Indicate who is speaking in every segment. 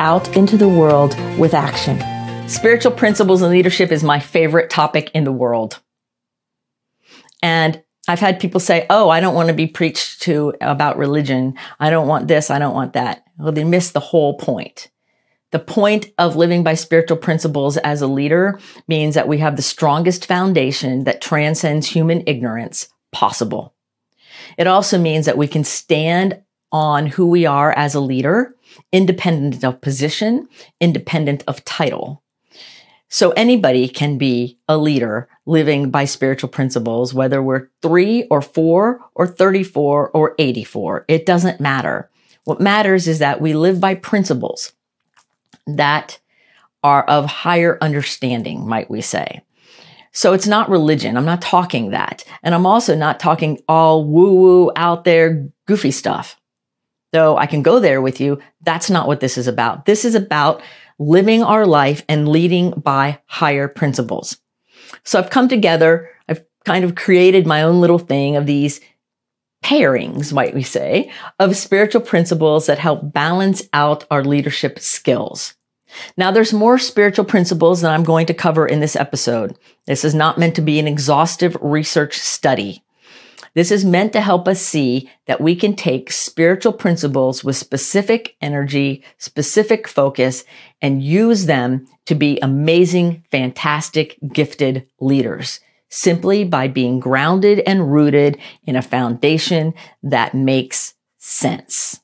Speaker 1: out into the world with action. Spiritual principles and leadership is my favorite topic in the world. And I've had people say, Oh, I don't want to be preached to about religion. I don't want this. I don't want that. Well, they miss the whole point. The point of living by spiritual principles as a leader means that we have the strongest foundation that transcends human ignorance possible. It also means that we can stand on who we are as a leader, independent of position, independent of title. So anybody can be a leader living by spiritual principles, whether we're three or four or 34 or 84. It doesn't matter. What matters is that we live by principles that are of higher understanding, might we say. So it's not religion. I'm not talking that. And I'm also not talking all woo woo out there goofy stuff though I can go there with you, that's not what this is about. This is about living our life and leading by higher principles. So I've come together, I've kind of created my own little thing of these pairings, might we say, of spiritual principles that help balance out our leadership skills. Now, there's more spiritual principles that I'm going to cover in this episode. This is not meant to be an exhaustive research study. This is meant to help us see that we can take spiritual principles with specific energy, specific focus, and use them to be amazing, fantastic, gifted leaders simply by being grounded and rooted in a foundation that makes sense.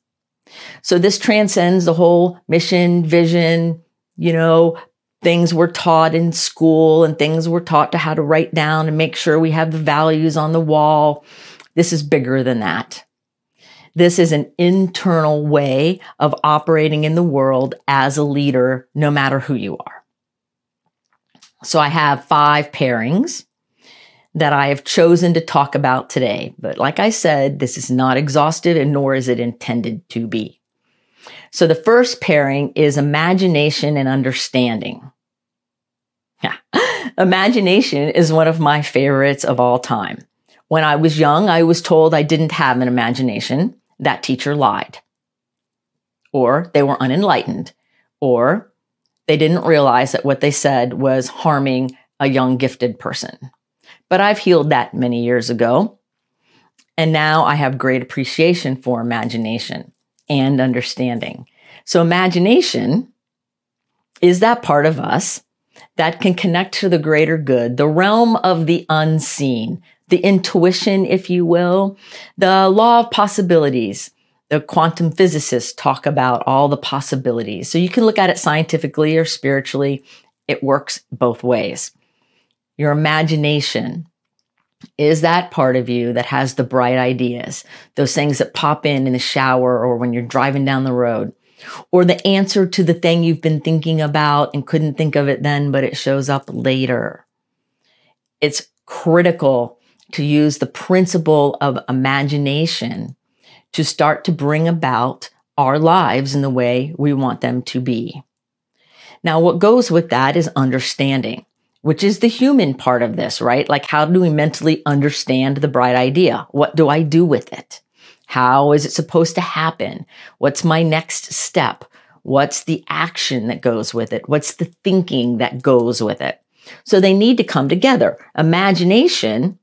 Speaker 1: So this transcends the whole mission, vision, you know, things we're taught in school and things we're taught to how to write down and make sure we have the values on the wall. This is bigger than that. This is an internal way of operating in the world as a leader, no matter who you are. So I have five pairings that I have chosen to talk about today. But like I said, this is not exhaustive and nor is it intended to be. So the first pairing is imagination and understanding. Yeah. Imagination is one of my favorites of all time. When I was young, I was told I didn't have an imagination. That teacher lied. Or they were unenlightened. Or they didn't realize that what they said was harming a young gifted person. But I've healed that many years ago. And now I have great appreciation for imagination and understanding. So, imagination is that part of us that can connect to the greater good, the realm of the unseen, the intuition, if you will, the law of possibilities. The quantum physicists talk about all the possibilities. So you can look at it scientifically or spiritually. It works both ways. Your imagination is that part of you that has the bright ideas, those things that pop in in the shower or when you're driving down the road, or the answer to the thing you've been thinking about and couldn't think of it then, but it shows up later. It's critical to use the principle of imagination to start to bring about our lives in the way we want them to be. Now, what goes with that is understanding which is the human part of this, right? Like, how do we mentally understand the bright idea? What do I do with it? How is it supposed to happen? What's my next step? What's the action that goes with it? What's the thinking that goes with it? So they need to come together. Imagination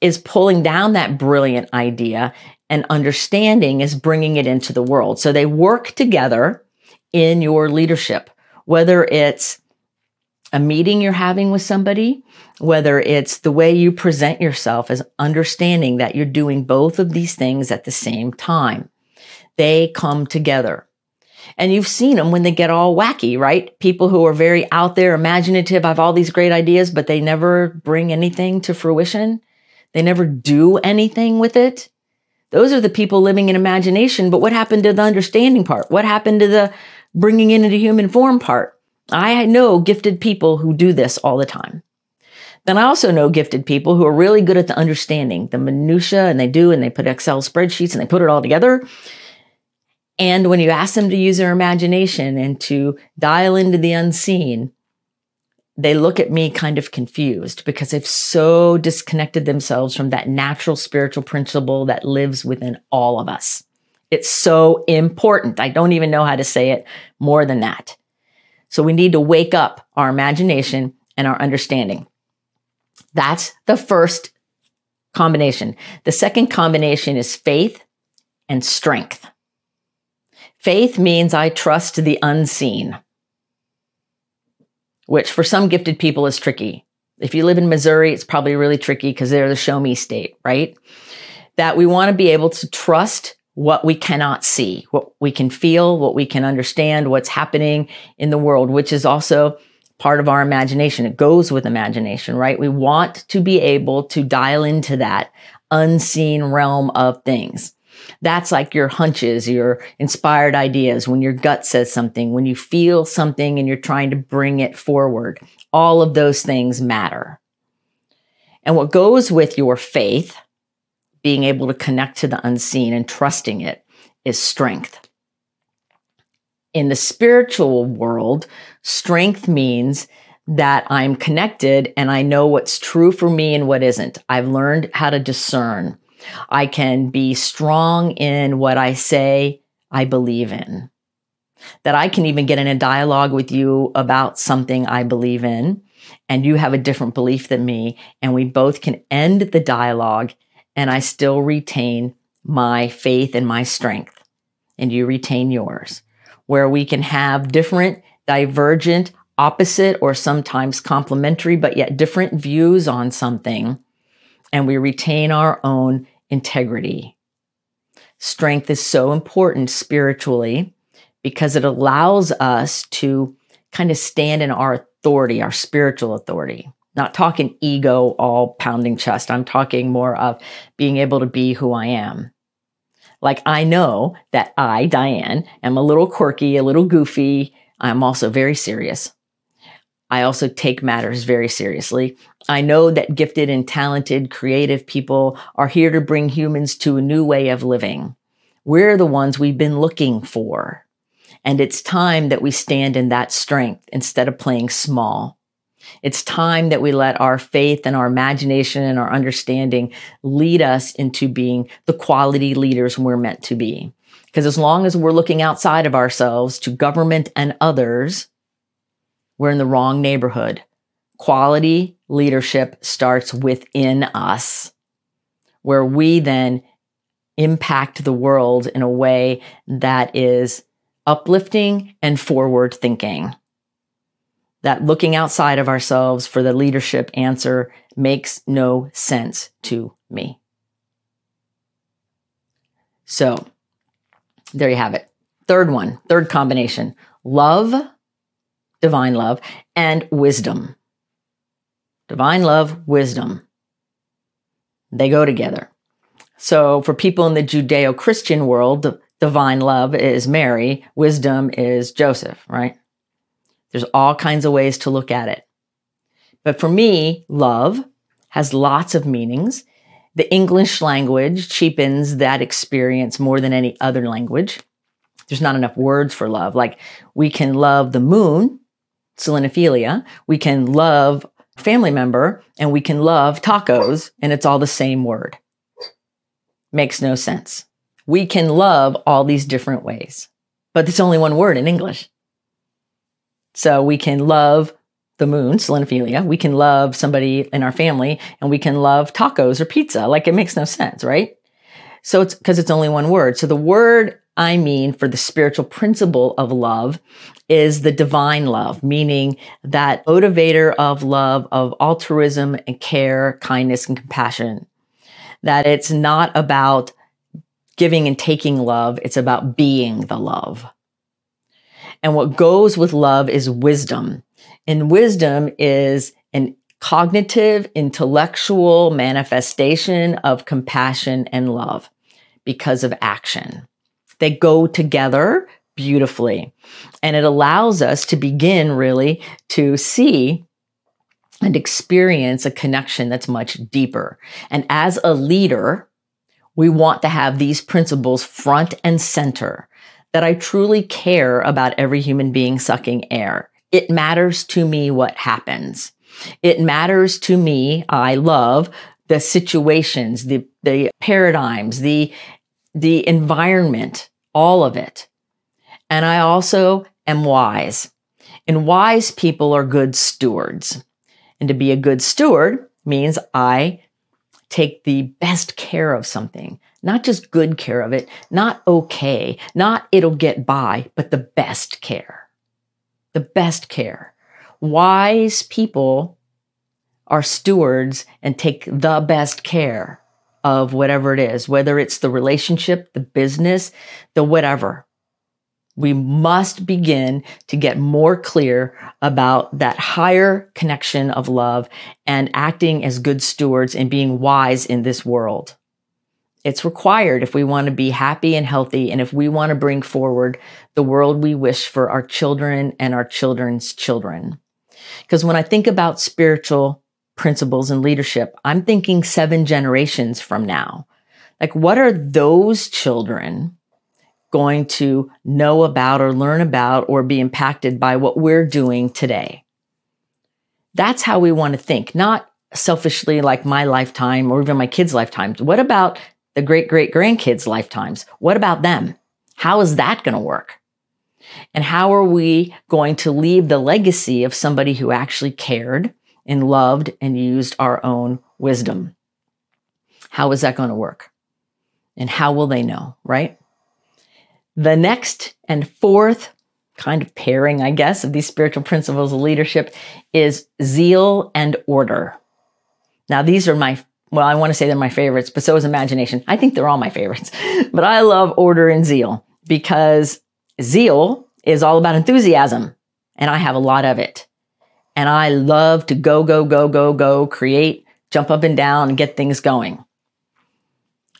Speaker 1: is pulling down that brilliant idea and understanding is bringing it into the world. So they work together in your leadership, whether it's a meeting you're having with somebody, whether it's the way you present yourself as understanding that you're doing both of these things at the same time. They come together. And you've seen them when they get all wacky, right? People who are very out there, imaginative, have all these great ideas, but they never bring anything to fruition. They never do anything with it. Those are the people living in imagination. But what happened to the understanding part? What happened to the bringing into human form part? I know gifted people who do this all the time. Then I also know gifted people who are really good at the understanding, the minutia, and they do, and they put Excel spreadsheets and they put it all together. And when you ask them to use their imagination and to dial into the unseen, they look at me kind of confused because they've so disconnected themselves from that natural spiritual principle that lives within all of us. It's so important. I don't even know how to say it more than that. So we need to wake up our imagination and our understanding. That's the first combination. The second combination is faith and strength. Faith means I trust the unseen, which for some gifted people is tricky. If you live in Missouri, it's probably really tricky because they're the show me state, right? That we want to be able to trust what we cannot see, what we can feel, what we can understand, what's happening in the world, which is also part of our imagination. It goes with imagination, right? We want to be able to dial into that unseen realm of things. That's like your hunches, your inspired ideas, when your gut says something, when you feel something and you're trying to bring it forward. All of those things matter. And what goes with your faith being able to connect to the unseen and trusting it is strength. In the spiritual world, strength means that I'm connected and I know what's true for me and what isn't. I've learned how to discern. I can be strong in what I say I believe in. That I can even get in a dialogue with you about something I believe in, and you have a different belief than me, and we both can end the dialogue and I still retain my faith and my strength, and you retain yours, where we can have different, divergent, opposite, or sometimes complementary, but yet different views on something, and we retain our own integrity. Strength is so important spiritually because it allows us to kind of stand in our authority, our spiritual authority. Not talking ego, all pounding chest. I'm talking more of being able to be who I am. Like I know that I, Diane, am a little quirky, a little goofy. I'm also very serious. I also take matters very seriously. I know that gifted and talented, creative people are here to bring humans to a new way of living. We're the ones we've been looking for. And it's time that we stand in that strength instead of playing small. It's time that we let our faith and our imagination and our understanding lead us into being the quality leaders we're meant to be. Because as long as we're looking outside of ourselves to government and others, we're in the wrong neighborhood. Quality leadership starts within us, where we then impact the world in a way that is uplifting and forward thinking that looking outside of ourselves for the leadership answer makes no sense to me. So there you have it. Third one, third combination love, divine love, and wisdom. Divine love, wisdom. They go together. So for people in the Judeo Christian world, divine love is Mary, wisdom is Joseph, right? There's all kinds of ways to look at it. But for me, love has lots of meanings. The English language cheapens that experience more than any other language. There's not enough words for love. Like we can love the moon, selenophilia. We can love family member and we can love tacos and it's all the same word. Makes no sense. We can love all these different ways, but it's only one word in English. So we can love the moon, selenophilia. We can love somebody in our family and we can love tacos or pizza. Like it makes no sense, right? So it's because it's only one word. So the word I mean for the spiritual principle of love is the divine love, meaning that motivator of love, of altruism and care, kindness and compassion. That it's not about giving and taking love. It's about being the love. And what goes with love is wisdom. And wisdom is an cognitive, intellectual manifestation of compassion and love because of action. They go together beautifully. And it allows us to begin really to see and experience a connection that's much deeper. And as a leader, we want to have these principles front and center that I truly care about every human being sucking air. It matters to me what happens. It matters to me. Uh, I love the situations, the, the paradigms, the, the environment, all of it. And I also am wise. And wise people are good stewards. And to be a good steward means I take the best care of something, not just good care of it, not okay, not it'll get by, but the best care. The best care. Wise people are stewards and take the best care of whatever it is, whether it's the relationship, the business, the whatever. We must begin to get more clear about that higher connection of love and acting as good stewards and being wise in this world. It's required if we want to be happy and healthy and if we want to bring forward the world we wish for our children and our children's children. Because when I think about spiritual principles and leadership, I'm thinking seven generations from now. Like, what are those children going to know about or learn about or be impacted by what we're doing today. That's how we want to think, not selfishly like my lifetime or even my kids' lifetimes. What about the great great grandkids' lifetimes? What about them? How is that going to work? And how are we going to leave the legacy of somebody who actually cared and loved and used our own wisdom? How is that going to work? And how will they know, right? The next and fourth kind of pairing, I guess, of these spiritual principles of leadership is zeal and order. Now, these are my, well, I want to say they're my favorites, but so is imagination. I think they're all my favorites, but I love order and zeal because zeal is all about enthusiasm and I have a lot of it. And I love to go, go, go, go, go, create, jump up and down and get things going.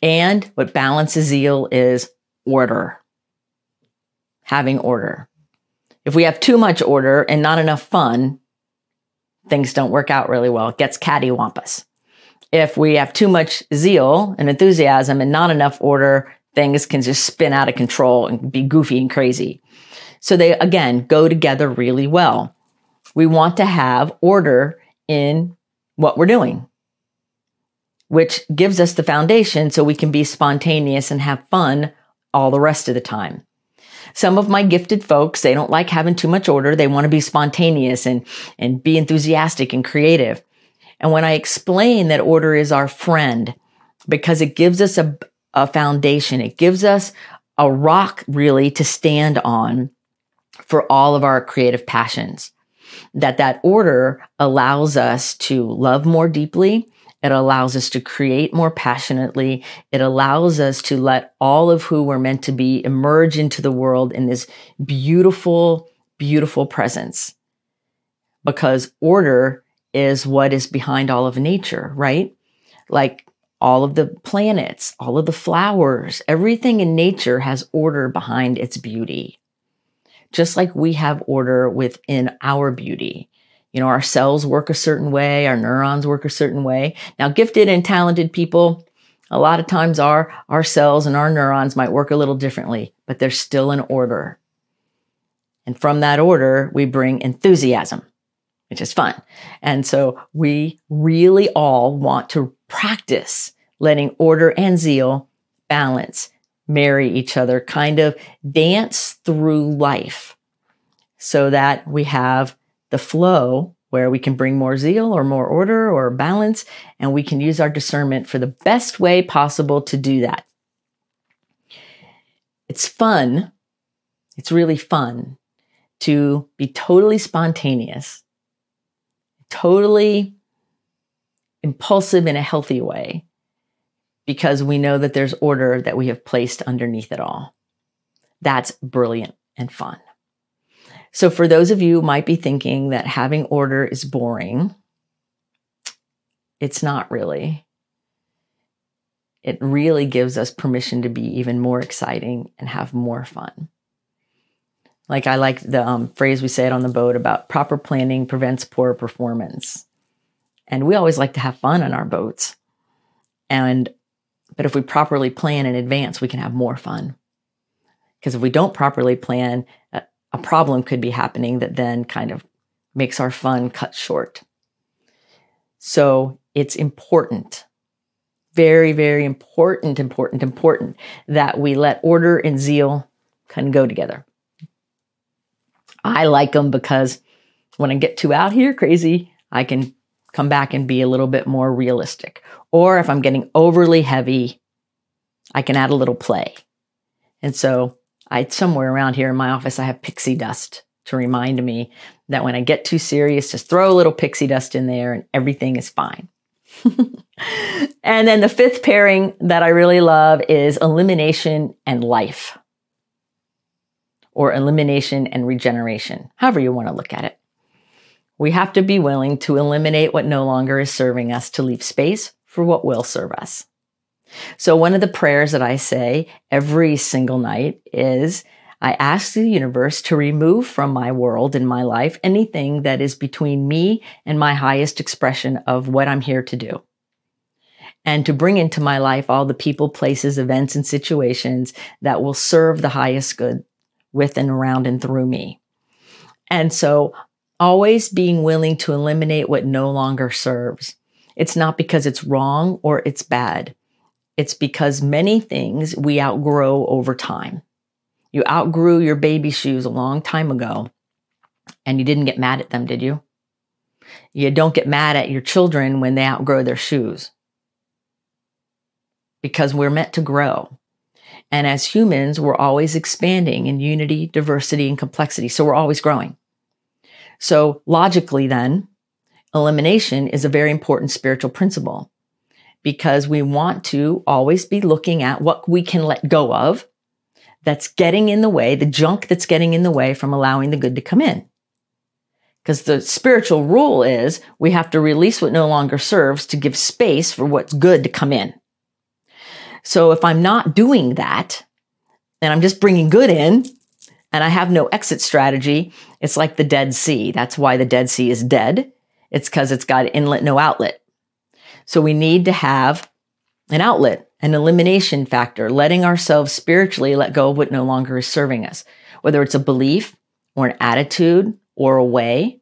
Speaker 1: And what balances zeal is order having order. If we have too much order and not enough fun, things don't work out really well. It gets cattywampus. If we have too much zeal and enthusiasm and not enough order, things can just spin out of control and be goofy and crazy. So they, again, go together really well. We want to have order in what we're doing, which gives us the foundation so we can be spontaneous and have fun all the rest of the time. Some of my gifted folks, they don't like having too much order. They want to be spontaneous and, and be enthusiastic and creative. And when I explain that order is our friend, because it gives us a, a foundation, it gives us a rock really to stand on for all of our creative passions. That that order allows us to love more deeply, it allows us to create more passionately. It allows us to let all of who we're meant to be emerge into the world in this beautiful, beautiful presence. Because order is what is behind all of nature, right? Like all of the planets, all of the flowers, everything in nature has order behind its beauty. Just like we have order within our beauty. You know, our cells work a certain way, our neurons work a certain way. Now, gifted and talented people, a lot of times our, our cells and our neurons might work a little differently, but they're still in order. And from that order, we bring enthusiasm, which is fun. And so we really all want to practice letting order and zeal balance, marry each other, kind of dance through life so that we have the flow where we can bring more zeal or more order or balance, and we can use our discernment for the best way possible to do that. It's fun. It's really fun to be totally spontaneous, totally impulsive in a healthy way, because we know that there's order that we have placed underneath it all. That's brilliant and fun. So, for those of you might be thinking that having order is boring, it's not really. It really gives us permission to be even more exciting and have more fun. Like I like the um, phrase we say it on the boat about proper planning prevents poor performance. And we always like to have fun on our boats. And but if we properly plan in advance, we can have more fun. Because if we don't properly plan, a, a problem could be happening that then kind of makes our fun cut short. So it's important, very, very important, important, important that we let order and zeal kind of go together. I like them because when I get too out here crazy, I can come back and be a little bit more realistic. Or if I'm getting overly heavy, I can add a little play. And so I somewhere around here in my office, I have pixie dust to remind me that when I get too serious, just throw a little pixie dust in there and everything is fine. and then the fifth pairing that I really love is elimination and life or elimination and regeneration, however you want to look at it. We have to be willing to eliminate what no longer is serving us to leave space for what will serve us. So one of the prayers that I say every single night is I ask the universe to remove from my world and my life anything that is between me and my highest expression of what I'm here to do. And to bring into my life all the people, places, events, and situations that will serve the highest good with and around and through me. And so always being willing to eliminate what no longer serves. It's not because it's wrong or it's bad. It's because many things we outgrow over time. You outgrew your baby shoes a long time ago and you didn't get mad at them, did you? You don't get mad at your children when they outgrow their shoes because we're meant to grow. And as humans, we're always expanding in unity, diversity, and complexity. So we're always growing. So logically, then, elimination is a very important spiritual principle because we want to always be looking at what we can let go of that's getting in the way, the junk that's getting in the way from allowing the good to come in. Because the spiritual rule is we have to release what no longer serves to give space for what's good to come in. So if I'm not doing that and I'm just bringing good in and I have no exit strategy, it's like the Dead Sea. That's why the Dead Sea is dead. It's because it's got inlet, no outlet. So we need to have an outlet, an elimination factor, letting ourselves spiritually let go of what no longer is serving us, whether it's a belief or an attitude or a way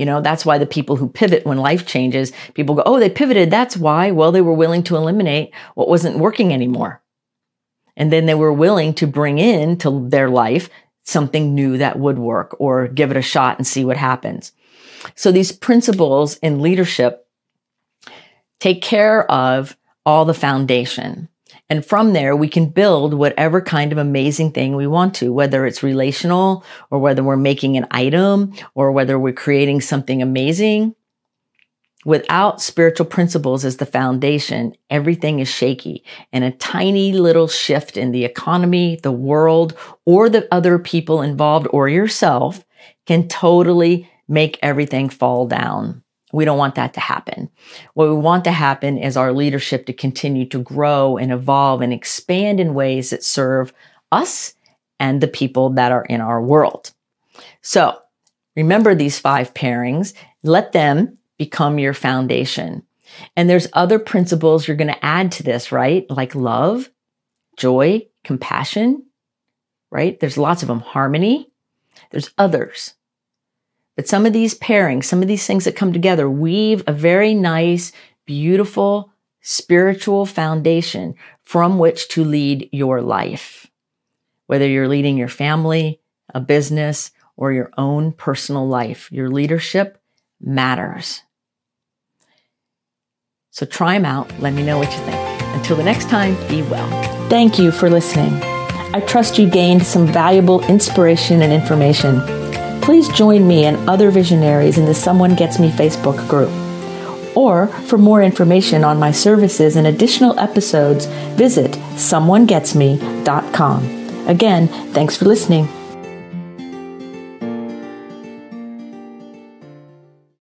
Speaker 1: you know, that's why the people who pivot when life changes, people go, oh, they pivoted. That's why. Well, they were willing to eliminate what wasn't working anymore. And then they were willing to bring in to their life something new that would work or give it a shot and see what happens. So these principles in leadership take care of all the foundation. And from there, we can build whatever kind of amazing thing we want to, whether it's relational or whether we're making an item or whether we're creating something amazing. Without spiritual principles as the foundation, everything is shaky and a tiny little shift in the economy, the world, or the other people involved or yourself can totally make everything fall down. We don't want that to happen. What we want to happen is our leadership to continue to grow and evolve and expand in ways that serve us and the people that are in our world. So remember these five pairings, let them become your foundation. And there's other principles you're going to add to this, right? Like love, joy, compassion, right? There's lots of them. Harmony. There's others. But some of these pairings, some of these things that come together weave a very nice, beautiful, spiritual foundation from which to lead your life. Whether you're leading your family, a business, or your own personal life, your leadership matters. So try them out. Let me know what you think. Until the next time, be well.
Speaker 2: Thank you for listening. I trust you gained some valuable inspiration and information please join me and other visionaries in the Someone Gets Me Facebook group. Or for more information on my services and additional episodes, visit someonegetsme.com. Again, thanks for listening.